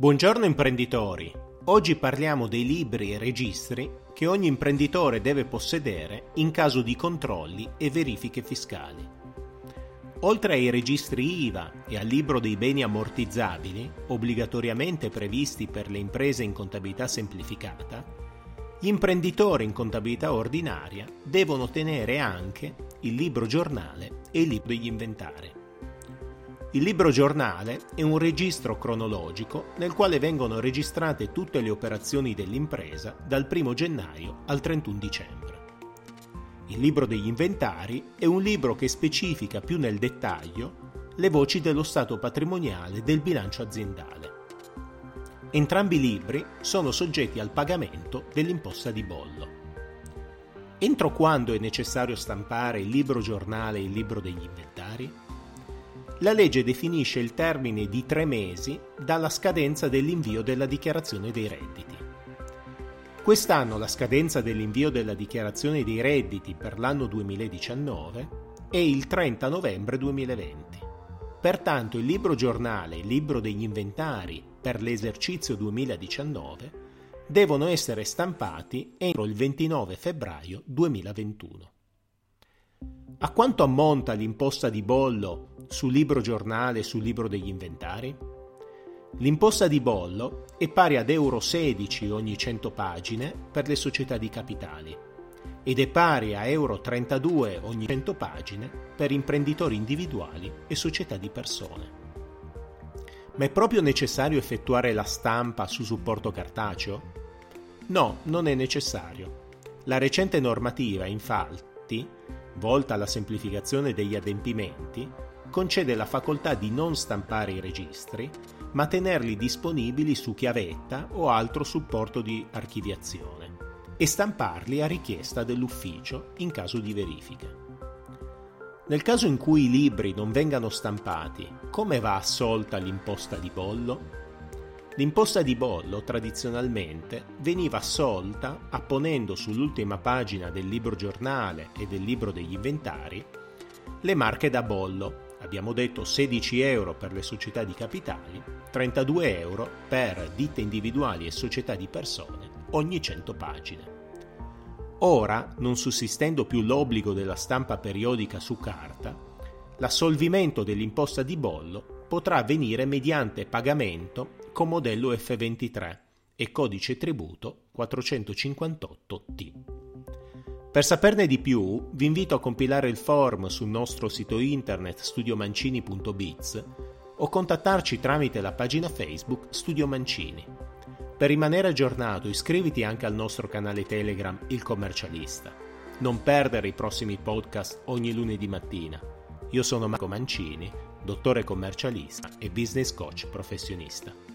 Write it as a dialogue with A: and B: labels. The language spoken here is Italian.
A: Buongiorno imprenditori! Oggi parliamo dei libri e registri che ogni imprenditore deve possedere in caso di controlli e verifiche fiscali. Oltre ai registri IVA e al libro dei beni ammortizzabili, obbligatoriamente previsti per le imprese in contabilità semplificata, gli imprenditori in contabilità ordinaria devono tenere anche il libro giornale e il libro degli inventari. Il libro giornale è un registro cronologico nel quale vengono registrate tutte le operazioni dell'impresa dal 1 gennaio al 31 dicembre. Il libro degli inventari è un libro che specifica più nel dettaglio le voci dello stato patrimoniale del bilancio aziendale. Entrambi i libri sono soggetti al pagamento dell'imposta di bollo. Entro quando è necessario stampare il libro giornale e il libro degli inventari? La legge definisce il termine di tre mesi dalla scadenza dell'invio della dichiarazione dei redditi. Quest'anno la scadenza dell'invio della dichiarazione dei redditi per l'anno 2019 è il 30 novembre 2020. Pertanto il libro giornale e il libro degli inventari per l'esercizio 2019 devono essere stampati entro il 29 febbraio 2021. A quanto ammonta l'imposta di bollo sul libro giornale e sul libro degli inventari? L'imposta di bollo è pari ad euro 16 ogni 100 pagine per le società di capitali ed è pari a euro 32 ogni 100 pagine per imprenditori individuali e società di persone. Ma è proprio necessario effettuare la stampa su supporto cartaceo? No, non è necessario. La recente normativa, infatti, volta alla semplificazione degli adempimenti, concede la facoltà di non stampare i registri, ma tenerli disponibili su chiavetta o altro supporto di archiviazione e stamparli a richiesta dell'ufficio in caso di verifica. Nel caso in cui i libri non vengano stampati, come va assolta l'imposta di bollo? L'imposta di bollo tradizionalmente veniva assolta apponendo sull'ultima pagina del libro giornale e del libro degli inventari le marche da bollo. Abbiamo detto 16 euro per le società di capitali, 32 euro per ditte individuali e società di persone ogni 100 pagine. Ora, non sussistendo più l'obbligo della stampa periodica su carta, l'assolvimento dell'imposta di bollo potrà avvenire mediante pagamento con modello F23 e codice tributo 458T. Per saperne di più, vi invito a compilare il form sul nostro sito internet studiomancini.biz o contattarci tramite la pagina Facebook Studio Mancini. Per rimanere aggiornato iscriviti anche al nostro canale Telegram Il Commercialista. Non perdere i prossimi podcast ogni lunedì mattina. Io sono Marco Mancini, dottore commercialista e business coach professionista.